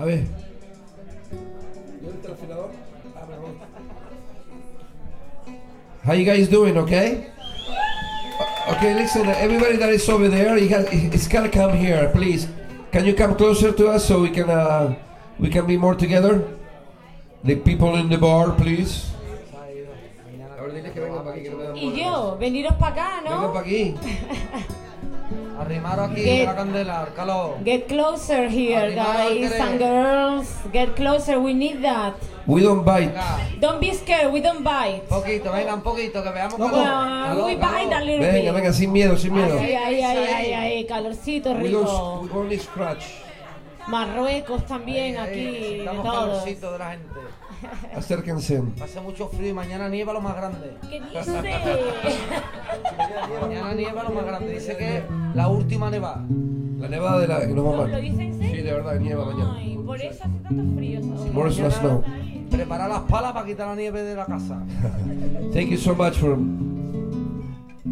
A ver. ¿Dónde está el afilador? Perdón. How you guys doing, okay? Okay, listen, everybody that is over there, you got, it's gotta come here, please. Can you come closer to us so we can uh, we can be more together? The people in the bar, please. Ahora diles que vengan para aquí, que no me dan Y yo, veniros para acá, Vengan ¿no? para aquí. Arrimaros aquí Get- la candela, al calor. Get closer here, guys and girls. Get closer, we need that. We don't bite. Venga, Don't be scared, we don't bite. poquito, venga, un poquito, que veamos Well, calor. we Calor, bite a little Venga, bit. venga, sin miedo, sin miedo. Ay, ay, ay, ay, ay, calorcito We, rico. don't, we only scratch. Marruecos también Ahí, aquí, de necesitamos todos. calorcito de la gente. Acérquense. Hace mucho frío y mañana nieva lo más grande. ¿Qué dice? Mañana nieva lo más grande. Dice que es la última nevada. La nevada de la que nos ¿Lo, dicen Sí, de verdad, nieva mañana. Ay, por eso hace tanto frío. ¿sabes? More Mañana, snow. Prepara las palas para quitar la nieve de la casa. Thank you so much for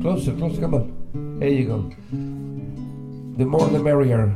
closer, closer. Come on. There you go. The more the merrier.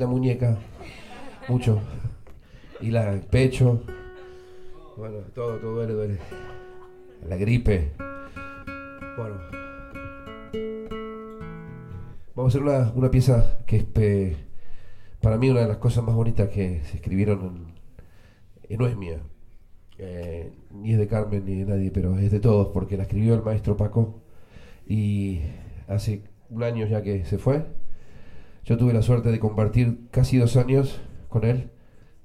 La muñeca. Mucho. Y la, el pecho. Bueno, todo, todo duele, duele. La gripe. Bueno. Vamos a hacer una, una pieza que es pe- para mí una de las cosas más bonitas que se escribieron. eh, no es mía. Eh, ni es de Carmen ni de nadie, pero es de todos, porque la escribió el maestro Paco. Y hace un año ya que se fue. Yo tuve la suerte de compartir casi dos años con él,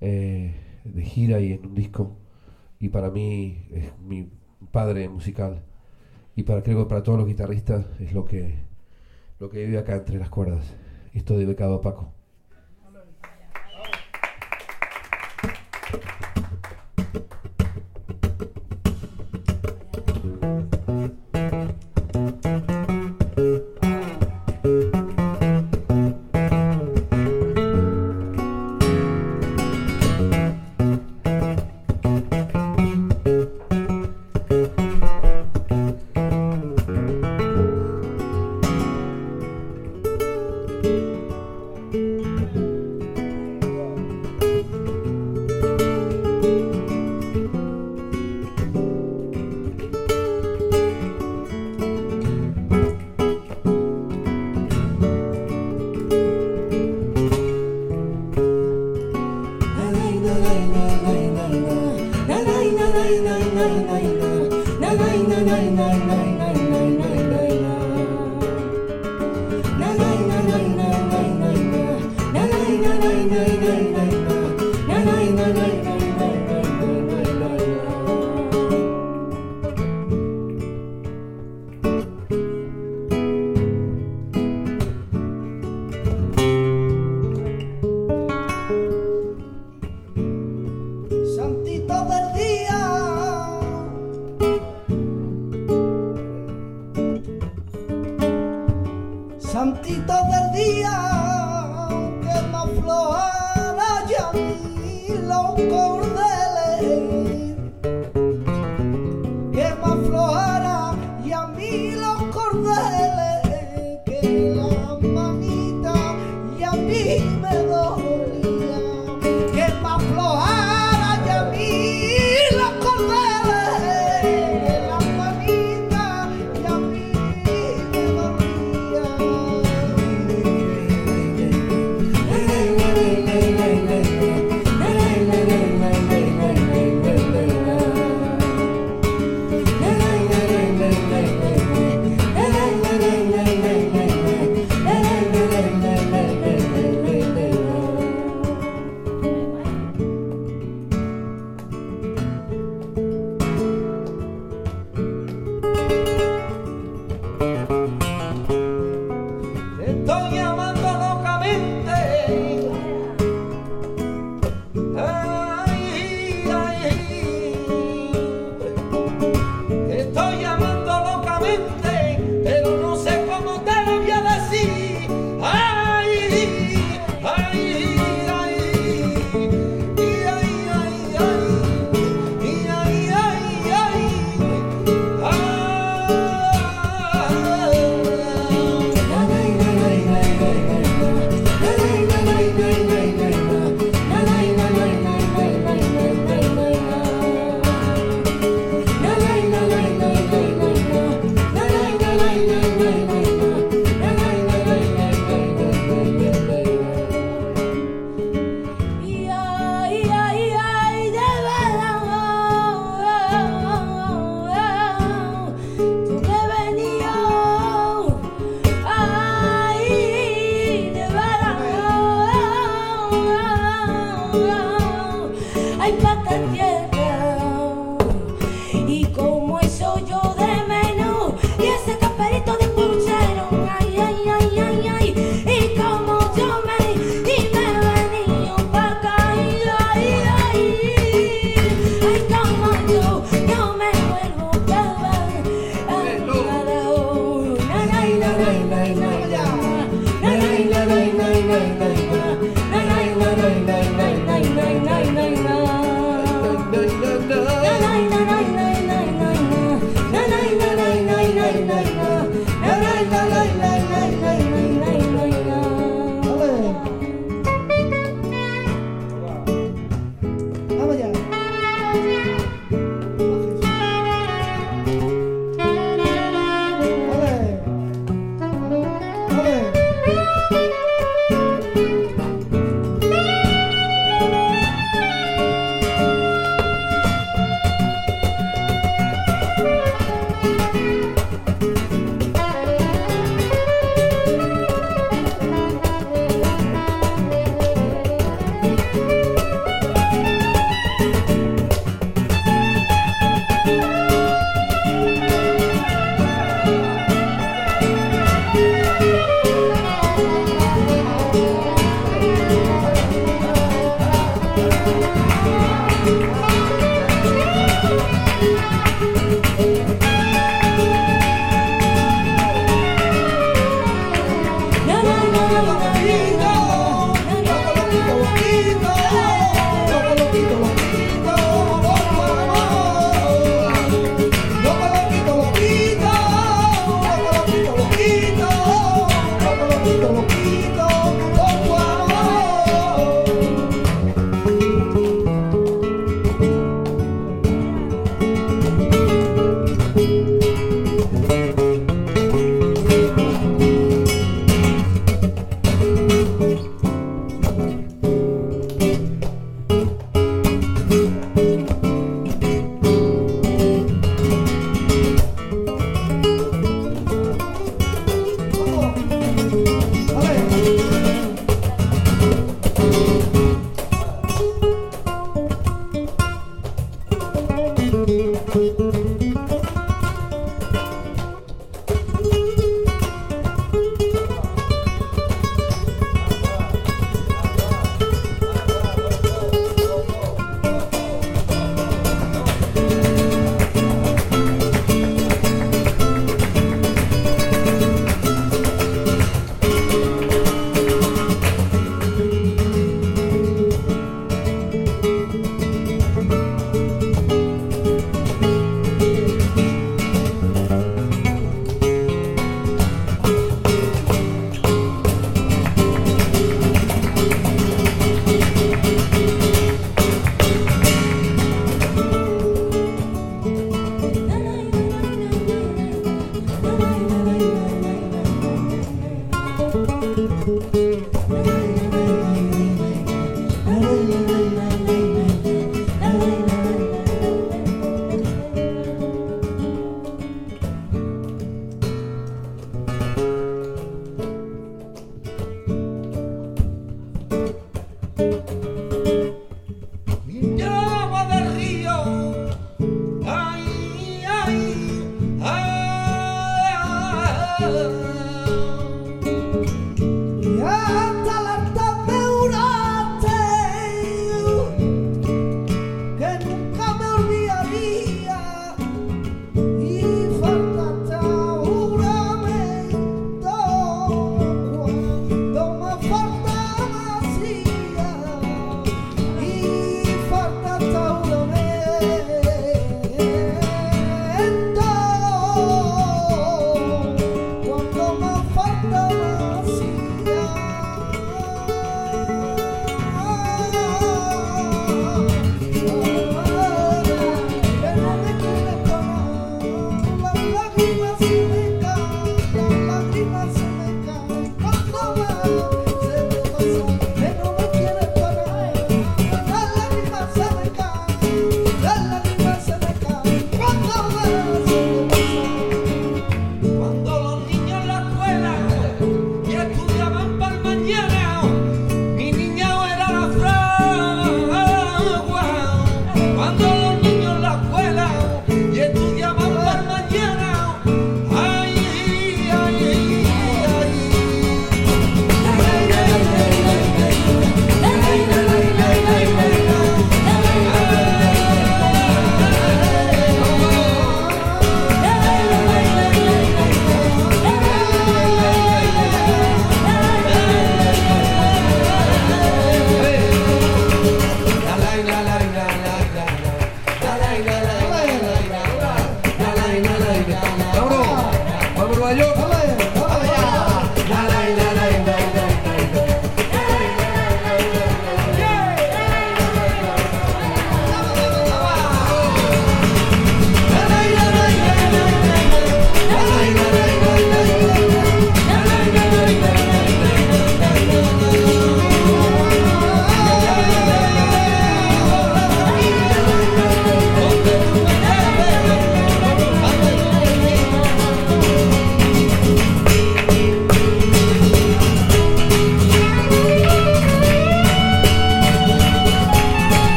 eh, de gira y en un disco. Y para mí es mi padre musical. Y para creo que para todos los guitarristas es lo que lo que vive acá entre las cuerdas. Esto de Becado Paco.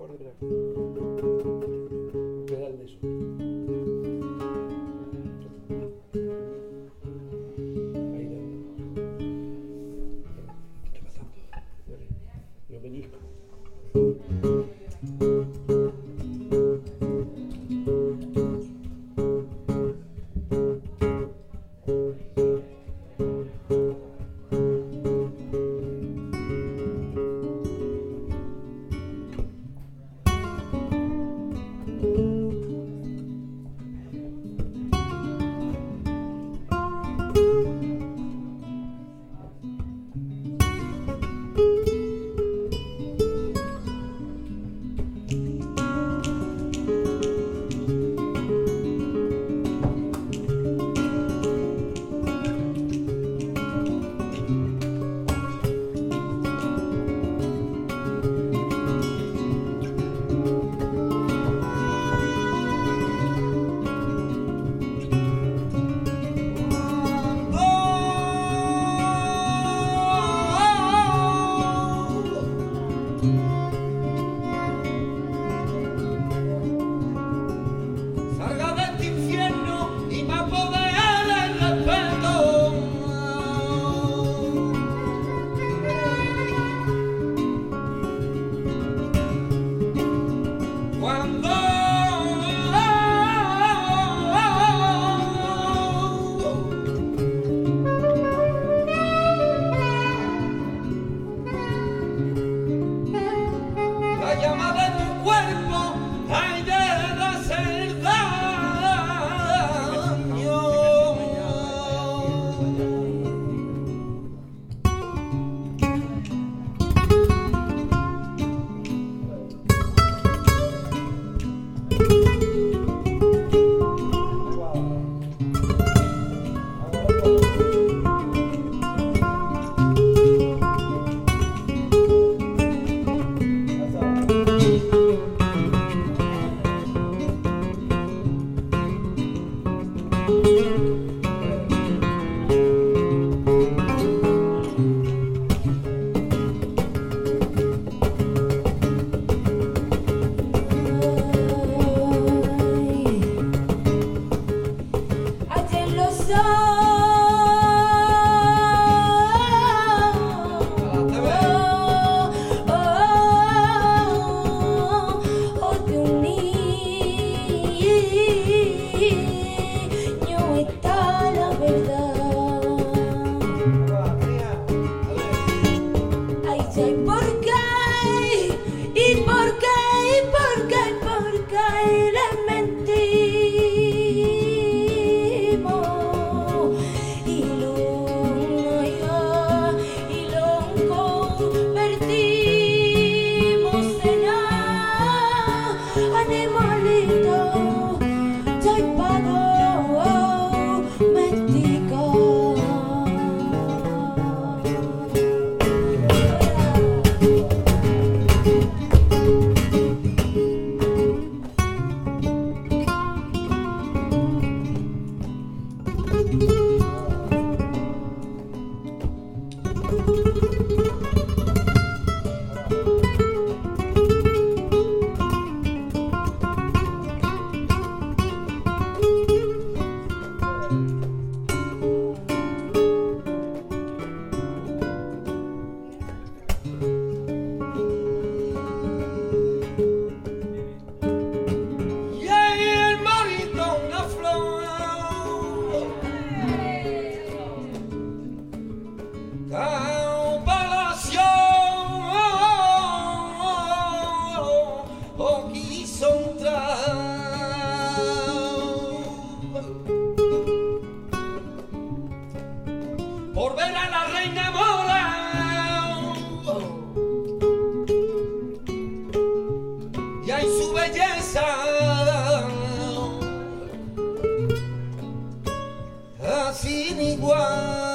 ¿Quieres tocar sin igual.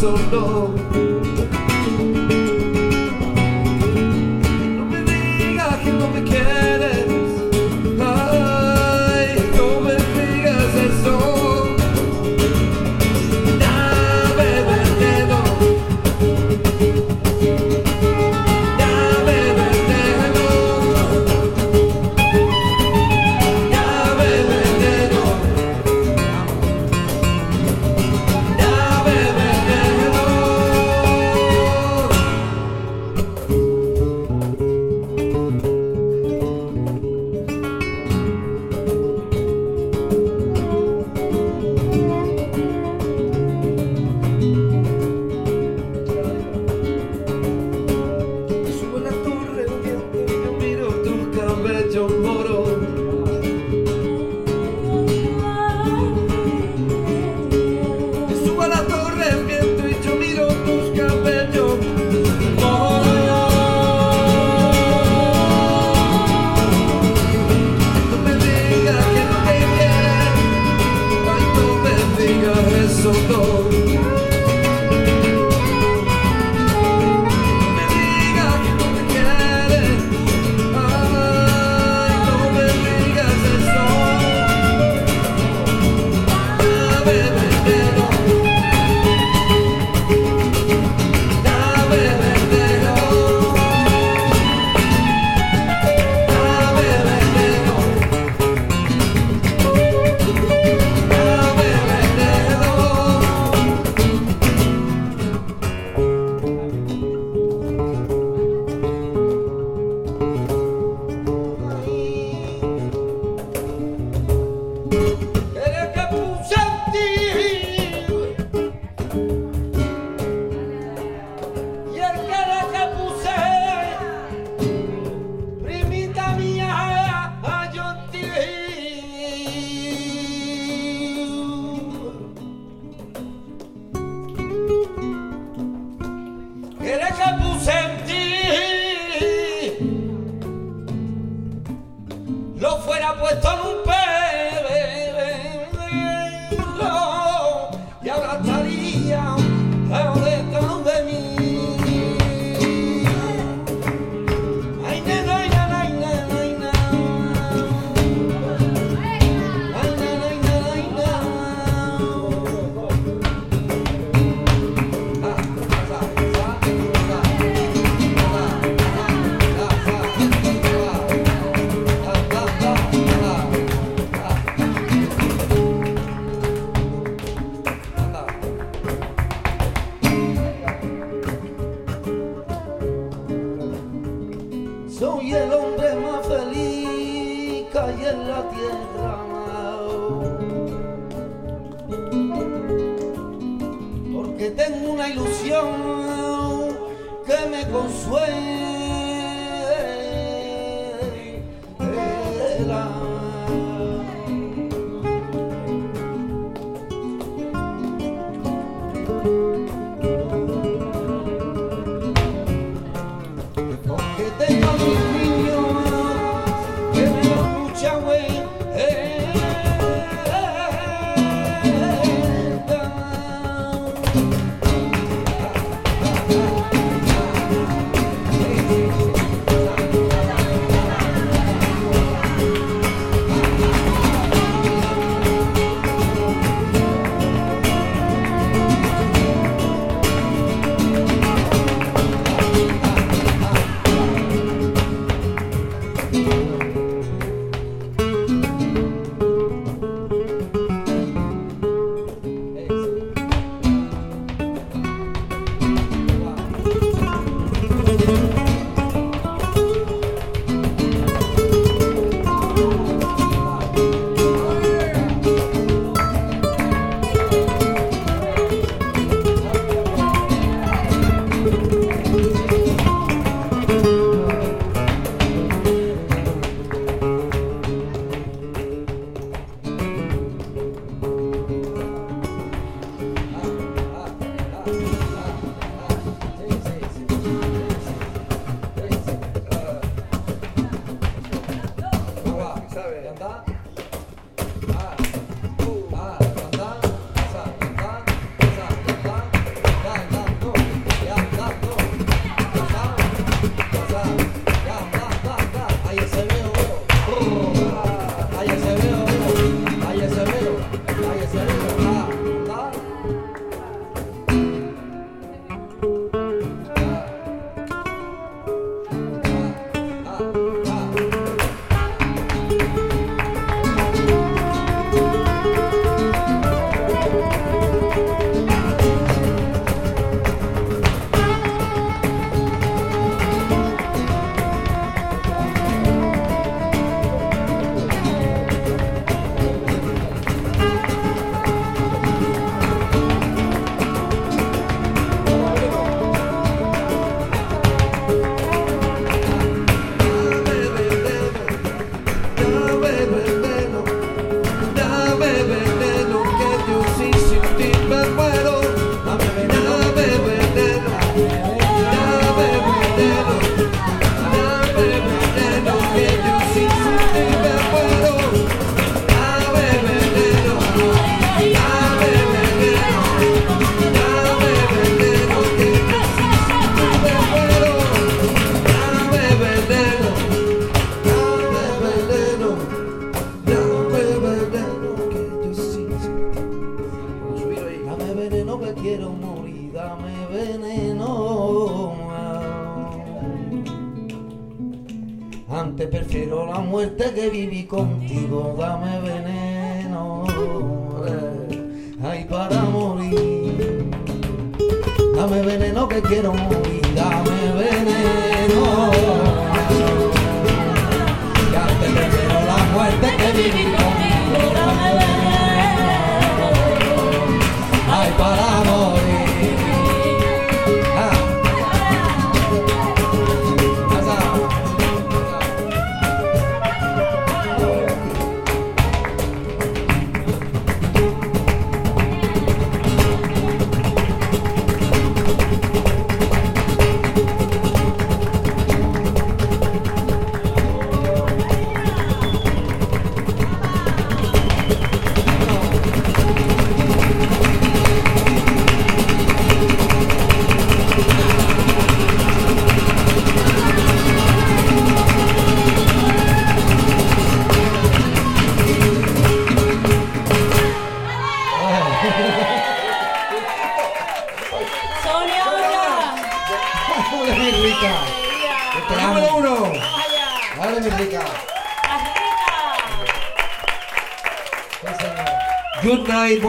Digas eso, with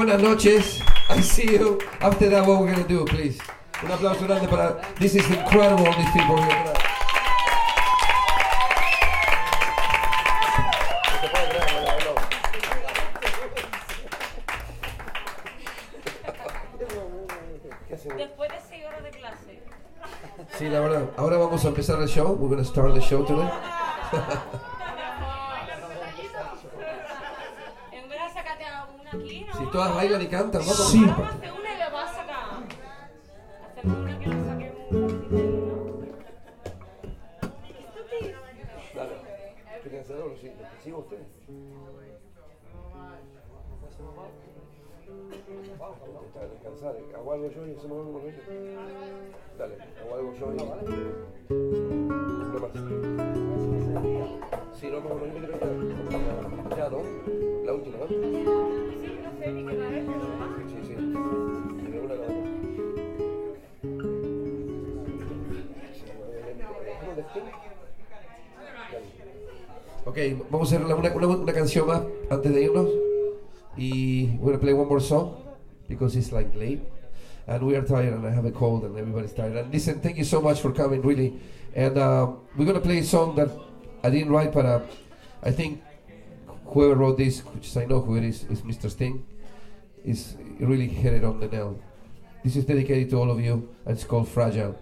buenas noches. I see you. After that, what we're gonna do, please. Un aplauso grande para. This is incredible, these people here tonight. Después de 6 horas de clase. Sí, la verdad. Ahora vamos a empezar el show. We're gonna start the show tonight. En vez de sacarte a una aquí, ¿no? Si todas bailan y cantan, ¿no? Sí. Vamos a hacer una y le vas a sacar. Hacemos una que nos saquemos un poquito, ¿no? Dale. ¿Quieren hacerlo? Sí. ¿Sigo usted? Está descansar. Hago algo yo y con ellos. Dale, hago algo yo y. No más. Sí, no, no, no, yo me quiero quedar. Ya, ¿no? La última, ¿no? Sí, no Ok, vamos a hacer una, una, una canción más antes de irnos. Y we're gonna play one more song because it's like late. And we are tired and I have a cold and everybody's tired. And listen, thank you so much for coming, really. And uh, we're gonna play a song that I didn't write, but uh, I think whoever wrote this, which I know who it is, is Mr. Sting, is really hit it on the nail. This is dedicated to all of you, and it's called Fragile.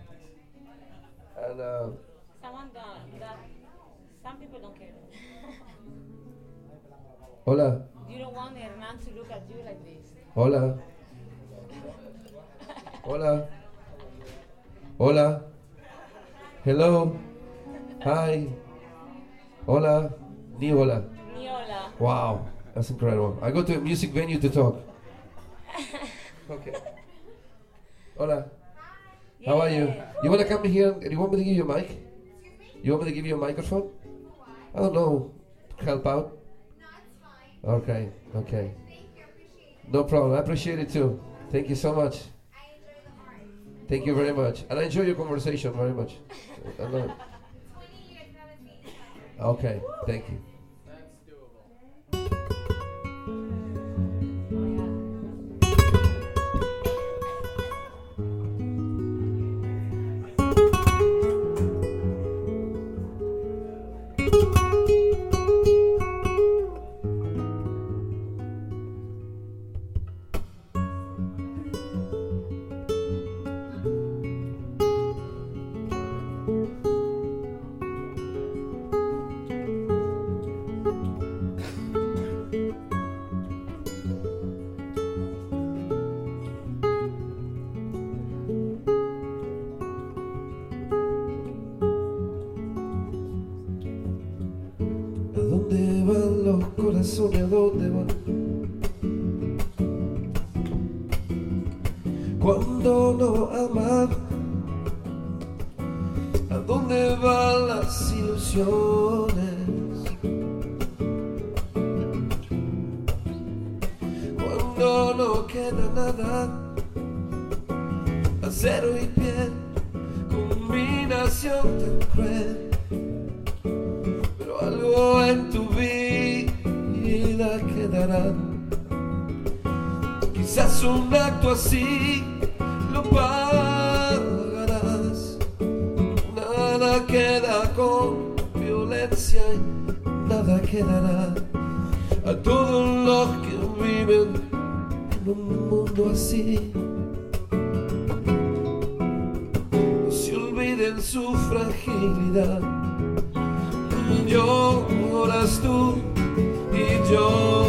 And uh, Someone that some people don't care. hola, You don't want Hernan to look at you like this. hola, hola, hola, hello, hi, hola, ni hola. Wow, that's incredible. I go to a music venue to talk. Okay. Hola. How are you? You want to come here? and- You want me to give you a mic? You want me to give you a microphone? I don't know. Help out? Okay, okay. No problem. I appreciate it too. Thank you so much. I enjoy the heart. Thank you very much. And I enjoy your conversation very much. I love it. Okay, thank you. Thank you. Los que viven en un mundo así. No se olviden su fragilidad lloras tú y lloro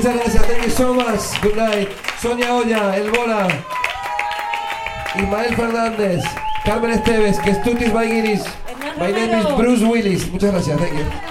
Muchas gracias, thank you so much. Good night. Sonia Olla, El Bola, Ismael Fernández, Carmen Esteves, Kestutis Baiguiris. My name is Bruce Willis. Muchas gracias, thank you.